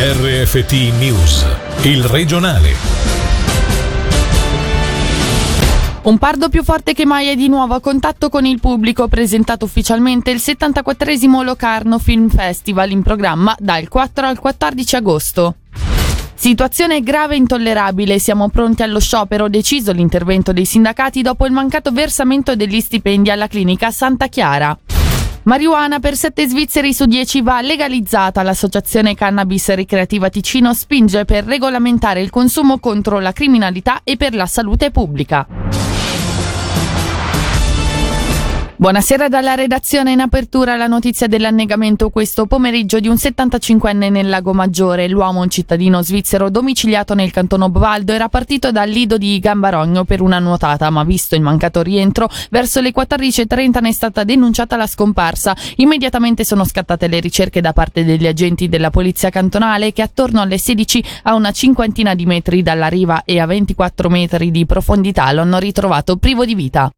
RFT News, il regionale. Un pardo più forte che mai è di nuovo a contatto con il pubblico, presentato ufficialmente il 74 Locarno Film Festival in programma dal 4 al 14 agosto. Situazione grave e intollerabile, siamo pronti allo sciopero, deciso l'intervento dei sindacati dopo il mancato versamento degli stipendi alla clinica Santa Chiara. Marijuana per 7 svizzeri su 10 va legalizzata. L'associazione Cannabis Ricreativa Ticino spinge per regolamentare il consumo contro la criminalità e per la salute pubblica. Buonasera dalla redazione in apertura la notizia dell'annegamento questo pomeriggio di un 75enne nel Lago Maggiore. L'uomo, un cittadino svizzero domiciliato nel cantono Obvaldo, era partito dal lido di Gambarogno per una nuotata, ma visto il mancato rientro, verso le 14.30 ne è stata denunciata la scomparsa. Immediatamente sono scattate le ricerche da parte degli agenti della polizia cantonale che attorno alle 16 a una cinquantina di metri dalla riva e a 24 metri di profondità lo hanno ritrovato privo di vita.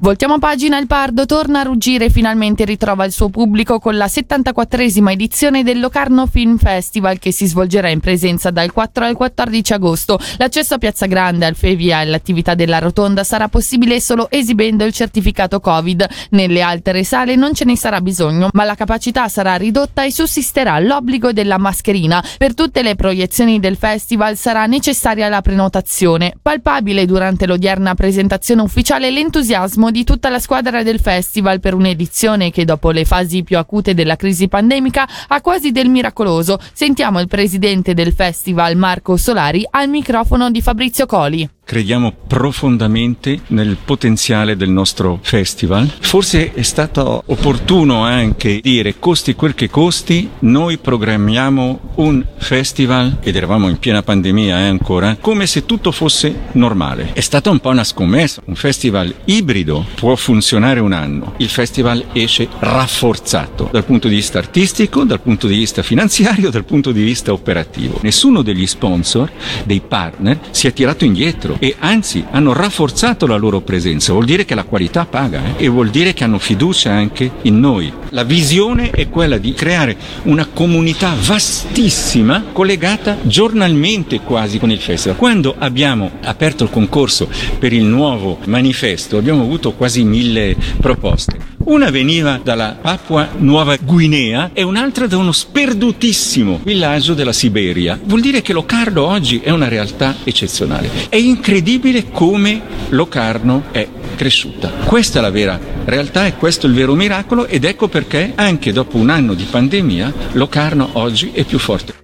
Voltiamo pagina, il Pardo torna a ruggire e finalmente ritrova il suo pubblico con la 74esima edizione del Locarno Film Festival che si svolgerà in presenza dal 4 al 14 agosto. L'accesso a Piazza Grande, al Fevia e all'attività della rotonda sarà possibile solo esibendo il certificato Covid. Nelle altre sale non ce ne sarà bisogno, ma la capacità sarà ridotta e sussisterà l'obbligo della mascherina. Per tutte le proiezioni del festival sarà necessaria la prenotazione. Palpabile durante l'odierna presentazione ufficiale l'entusiasmo di tutta la squadra del festival per un'edizione che dopo le fasi più acute della crisi pandemica ha quasi del miracoloso. Sentiamo il presidente del festival Marco Solari al microfono di Fabrizio Coli. Crediamo profondamente nel potenziale del nostro festival. Forse è stato opportuno anche dire costi quel che costi, noi programmiamo un festival, ed eravamo in piena pandemia eh, ancora, come se tutto fosse normale. È stata un po' una scommessa, un festival ibrido può funzionare un anno, il festival esce rafforzato dal punto di vista artistico, dal punto di vista finanziario, dal punto di vista operativo. Nessuno degli sponsor, dei partner, si è tirato indietro e anzi hanno rafforzato la loro presenza. Vuol dire che la qualità paga eh? e vuol dire che hanno fiducia anche in noi. La visione è quella di creare una comunità vastissima collegata giornalmente quasi con il festival. Quando abbiamo aperto il concorso per il nuovo manifesto abbiamo avuto quasi mille proposte. Una veniva dalla Papua Nuova Guinea e un'altra da uno sperdutissimo villaggio della Siberia. Vuol dire che Locarno oggi è una realtà eccezionale. È incredibile come Locarno è cresciuta. Questa è la vera realtà e questo è il vero miracolo ed ecco perché anche dopo un anno di pandemia Locarno oggi è più forte.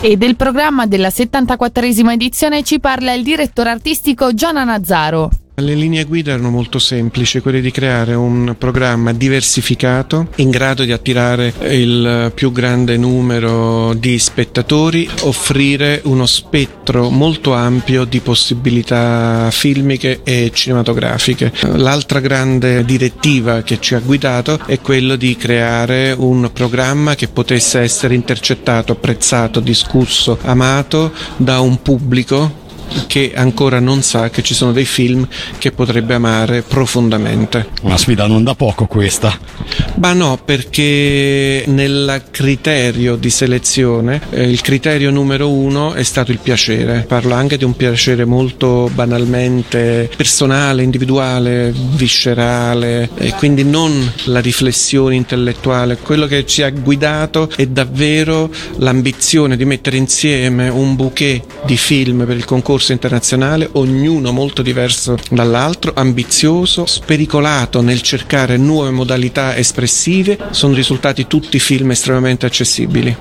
E del programma della 74esima edizione ci parla il direttore artistico Gianna Nazzaro. Le linee guida erano molto semplici, quelle di creare un programma diversificato in grado di attirare il più grande numero di spettatori, offrire uno spettro molto ampio di possibilità filmiche e cinematografiche. L'altra grande direttiva che ci ha guidato è quello di creare un programma che potesse essere intercettato, apprezzato, discusso, amato da un pubblico che ancora non sa che ci sono dei film che potrebbe amare profondamente. Una sfida non da poco questa. Ma no, perché nel criterio di selezione eh, il criterio numero uno è stato il piacere. Parlo anche di un piacere molto banalmente personale, individuale, viscerale e quindi non la riflessione intellettuale. Quello che ci ha guidato è davvero l'ambizione di mettere insieme un bouquet di film per il concorso internazionale, ognuno molto diverso dall'altro, ambizioso, spericolato nel cercare nuove modalità espressive, sono risultati tutti film estremamente accessibili.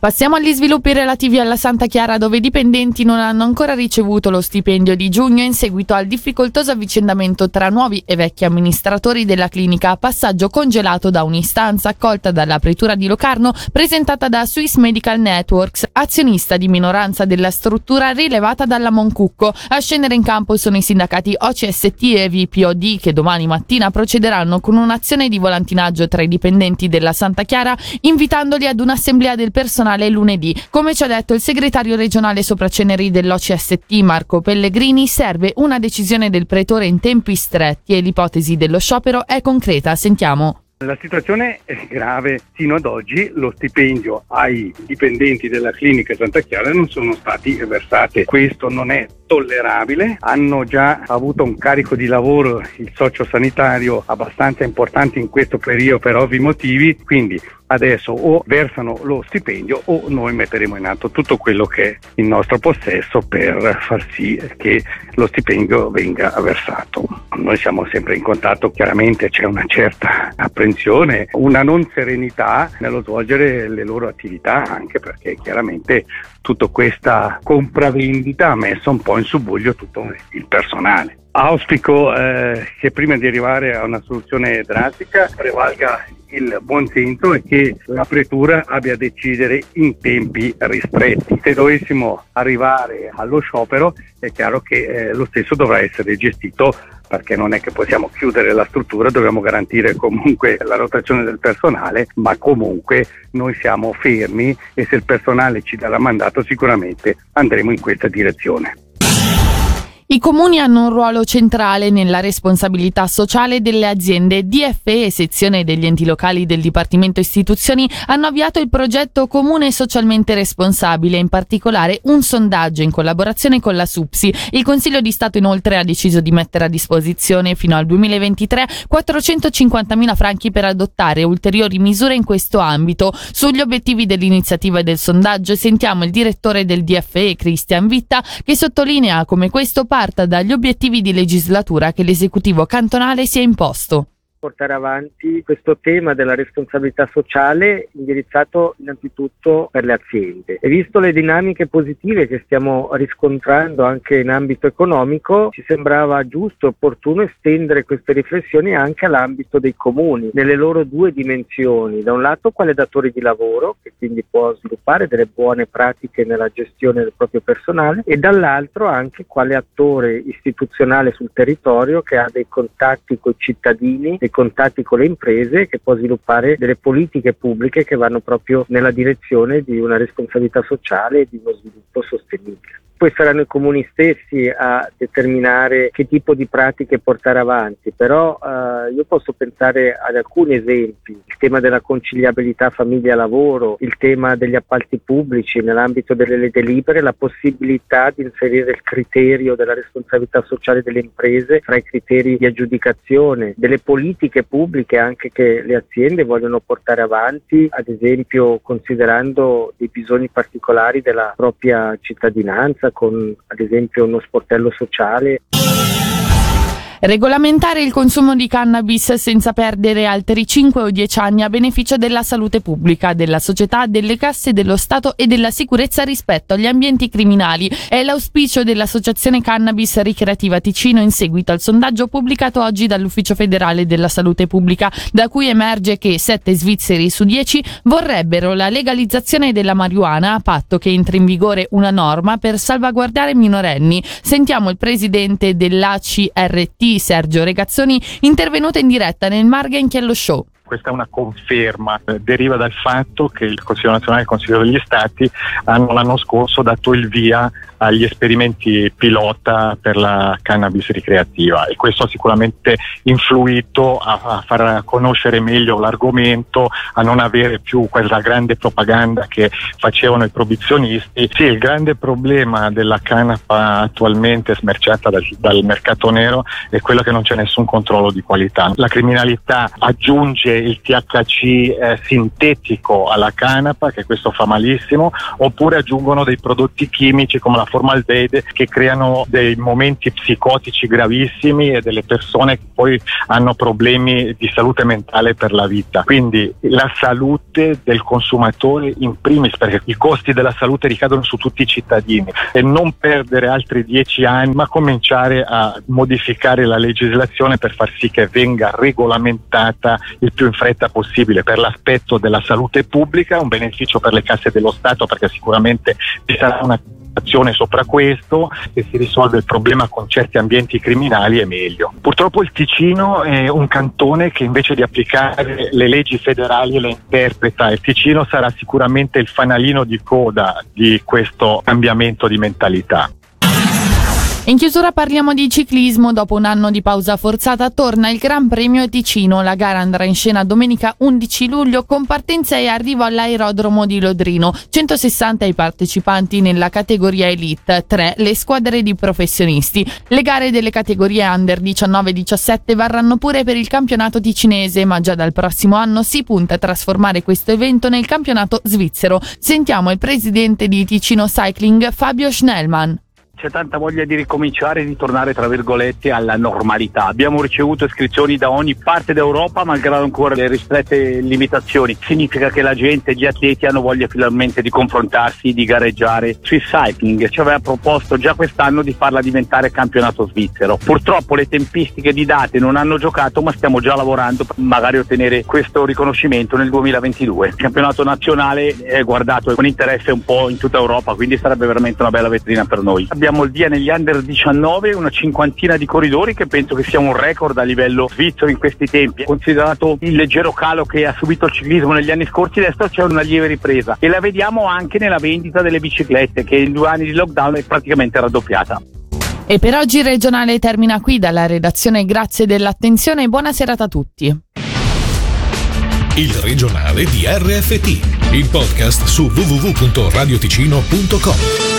Passiamo agli sviluppi relativi alla Santa Chiara dove i dipendenti non hanno ancora ricevuto lo stipendio di giugno in seguito al difficoltoso avvicendamento tra nuovi e vecchi amministratori della clinica, passaggio congelato da un'istanza accolta dalla pretura di Locarno presentata da Swiss Medical Networks, azionista di minoranza della struttura rilevata dalla Moncucco. A scendere in campo sono i sindacati OCST e VPOD che domani mattina procederanno con un'azione di volantinaggio tra i dipendenti della Santa Chiara invitandoli ad un'assemblea del personale nazionale lunedì. Come ci ha detto il segretario regionale sopraceneri dell'OCST Marco Pellegrini, serve una decisione del pretore in tempi stretti e l'ipotesi dello sciopero è concreta. Sentiamo. La situazione è grave. Fino ad oggi lo stipendio ai dipendenti della clinica Santa Chiara non sono stati versati. Questo non è tollerabile. Hanno già avuto un carico di lavoro il sociosanitario abbastanza importante in questo periodo per ovvi motivi, quindi adesso o versano lo stipendio o noi metteremo in atto tutto quello che è in nostro possesso per far sì che lo stipendio venga versato. Noi siamo sempre in contatto, chiaramente c'è una certa apprensione, una non serenità nello svolgere le loro attività, anche perché chiaramente tutta questa compravendita ha messo un po' in subbuglio tutto il personale. Auspico eh, che prima di arrivare a una soluzione drastica prevalga il buon senso e che la pretura abbia a decidere in tempi ristretti. Se dovessimo arrivare allo sciopero è chiaro che eh, lo stesso dovrà essere gestito perché non è che possiamo chiudere la struttura, dobbiamo garantire comunque la rotazione del personale, ma comunque noi siamo fermi e se il personale ci darà mandato sicuramente andremo in questa direzione. I comuni hanno un ruolo centrale nella responsabilità sociale delle aziende. DFE, sezione degli enti locali del Dipartimento Istituzioni, hanno avviato il progetto Comune Socialmente Responsabile, in particolare un sondaggio in collaborazione con la SUPSI. Il Consiglio di Stato inoltre ha deciso di mettere a disposizione fino al 2023 450.000 franchi per adottare ulteriori misure in questo ambito. Sugli obiettivi dell'iniziativa e del sondaggio sentiamo il direttore del DFE, Cristian Vitta, che sottolinea come questo parta dagli obiettivi di legislatura che l'esecutivo cantonale si è imposto portare avanti questo tema della responsabilità sociale indirizzato innanzitutto per le aziende. E visto le dinamiche positive che stiamo riscontrando anche in ambito economico, ci sembrava giusto e opportuno estendere queste riflessioni anche all'ambito dei comuni, nelle loro due dimensioni. Da un lato quale datore di lavoro, che quindi può sviluppare delle buone pratiche nella gestione del proprio personale, e dall'altro anche quale attore istituzionale sul territorio che ha dei contatti con i cittadini, dei contatti con le imprese che può sviluppare delle politiche pubbliche che vanno proprio nella direzione di una responsabilità sociale e di uno sviluppo sostenibile poi saranno i comuni stessi a determinare che tipo di pratiche portare avanti, però eh, io posso pensare ad alcuni esempi, il tema della conciliabilità famiglia-lavoro, il tema degli appalti pubblici nell'ambito delle leggi libere, la possibilità di inserire il criterio della responsabilità sociale delle imprese fra i criteri di aggiudicazione, delle politiche pubbliche anche che le aziende vogliono portare avanti, ad esempio considerando i bisogni particolari della propria cittadinanza con ad esempio uno sportello sociale. Regolamentare il consumo di cannabis senza perdere altri 5 o 10 anni a beneficio della salute pubblica, della società, delle casse dello Stato e della sicurezza rispetto agli ambienti criminali è l'auspicio dell'Associazione Cannabis Ricreativa Ticino in seguito al sondaggio pubblicato oggi dall'Ufficio federale della salute pubblica, da cui emerge che 7 svizzeri su 10 vorrebbero la legalizzazione della marijuana a patto che entri in vigore una norma per salvaguardare minorenni. Sentiamo il presidente dell'ACRT Sergio Regazzoni, intervenuta in diretta nel Margen Chiello Show questa è una conferma, eh, deriva dal fatto che il Consiglio nazionale e il Consiglio degli Stati hanno l'anno scorso dato il via agli esperimenti pilota per la cannabis ricreativa e questo ha sicuramente influito a, far conoscere meglio l'argomento, a non avere più quella grande propaganda che facevano i proibizionisti. Sì, il grande problema della canapa attualmente smerciata dal, dal mercato nero è quello che non c'è nessun controllo di qualità. La criminalità aggiunge il THC eh, sintetico alla canapa, che questo fa malissimo, oppure aggiungono dei prodotti chimici come la formaldeide che creano dei momenti psicotici gravissimi e delle persone che poi hanno problemi di salute mentale per la vita. Quindi la salute del consumatore in primis, perché i costi della salute ricadono su tutti i cittadini e non perdere altri dieci anni, ma cominciare a modificare la legislazione per far sì che venga regolamentata il più in fretta possibile per l'aspetto della salute pubblica, un beneficio per le casse dello Stato perché sicuramente ci sarà una azione sopra questo e si risolve il problema con certi ambienti criminali è meglio. Purtroppo il Ticino è un cantone che invece di applicare le leggi federali le interpreta. Il Ticino sarà sicuramente il fanalino di coda di questo cambiamento di mentalità. In chiusura parliamo di ciclismo. Dopo un anno di pausa forzata torna il Gran Premio Ticino. La gara andrà in scena domenica 11 luglio con partenza e arrivo all'aerodromo di Lodrino. 160 i partecipanti nella categoria Elite, 3 le squadre di professionisti. Le gare delle categorie Under 19-17 varranno pure per il campionato ticinese, ma già dal prossimo anno si punta a trasformare questo evento nel campionato svizzero. Sentiamo il presidente di Ticino Cycling Fabio Schnellmann c'è tanta voglia di ricominciare e di tornare tra virgolette alla normalità. Abbiamo ricevuto iscrizioni da ogni parte d'Europa malgrado ancora le ristrette limitazioni. Significa che la gente, gli atleti hanno voglia finalmente di confrontarsi, di gareggiare. Swiss Cycling ci aveva proposto già quest'anno di farla diventare campionato svizzero. Purtroppo le tempistiche di date non hanno giocato ma stiamo già lavorando per magari ottenere questo riconoscimento nel 2022. Il campionato nazionale è guardato con interesse un po' in tutta Europa quindi sarebbe veramente una bella vetrina per noi. Abbiamo abbiamo il via negli under 19, una cinquantina di corridori che penso che sia un record a livello svizzero in questi tempi. Considerato il leggero calo che ha subito il ciclismo negli anni scorsi, adesso c'è una lieve ripresa e la vediamo anche nella vendita delle biciclette che in due anni di lockdown è praticamente raddoppiata. E per oggi il regionale termina qui dalla redazione. Grazie dell'attenzione e buona serata a tutti. Il regionale di RFT, il podcast su www.radioticino.com.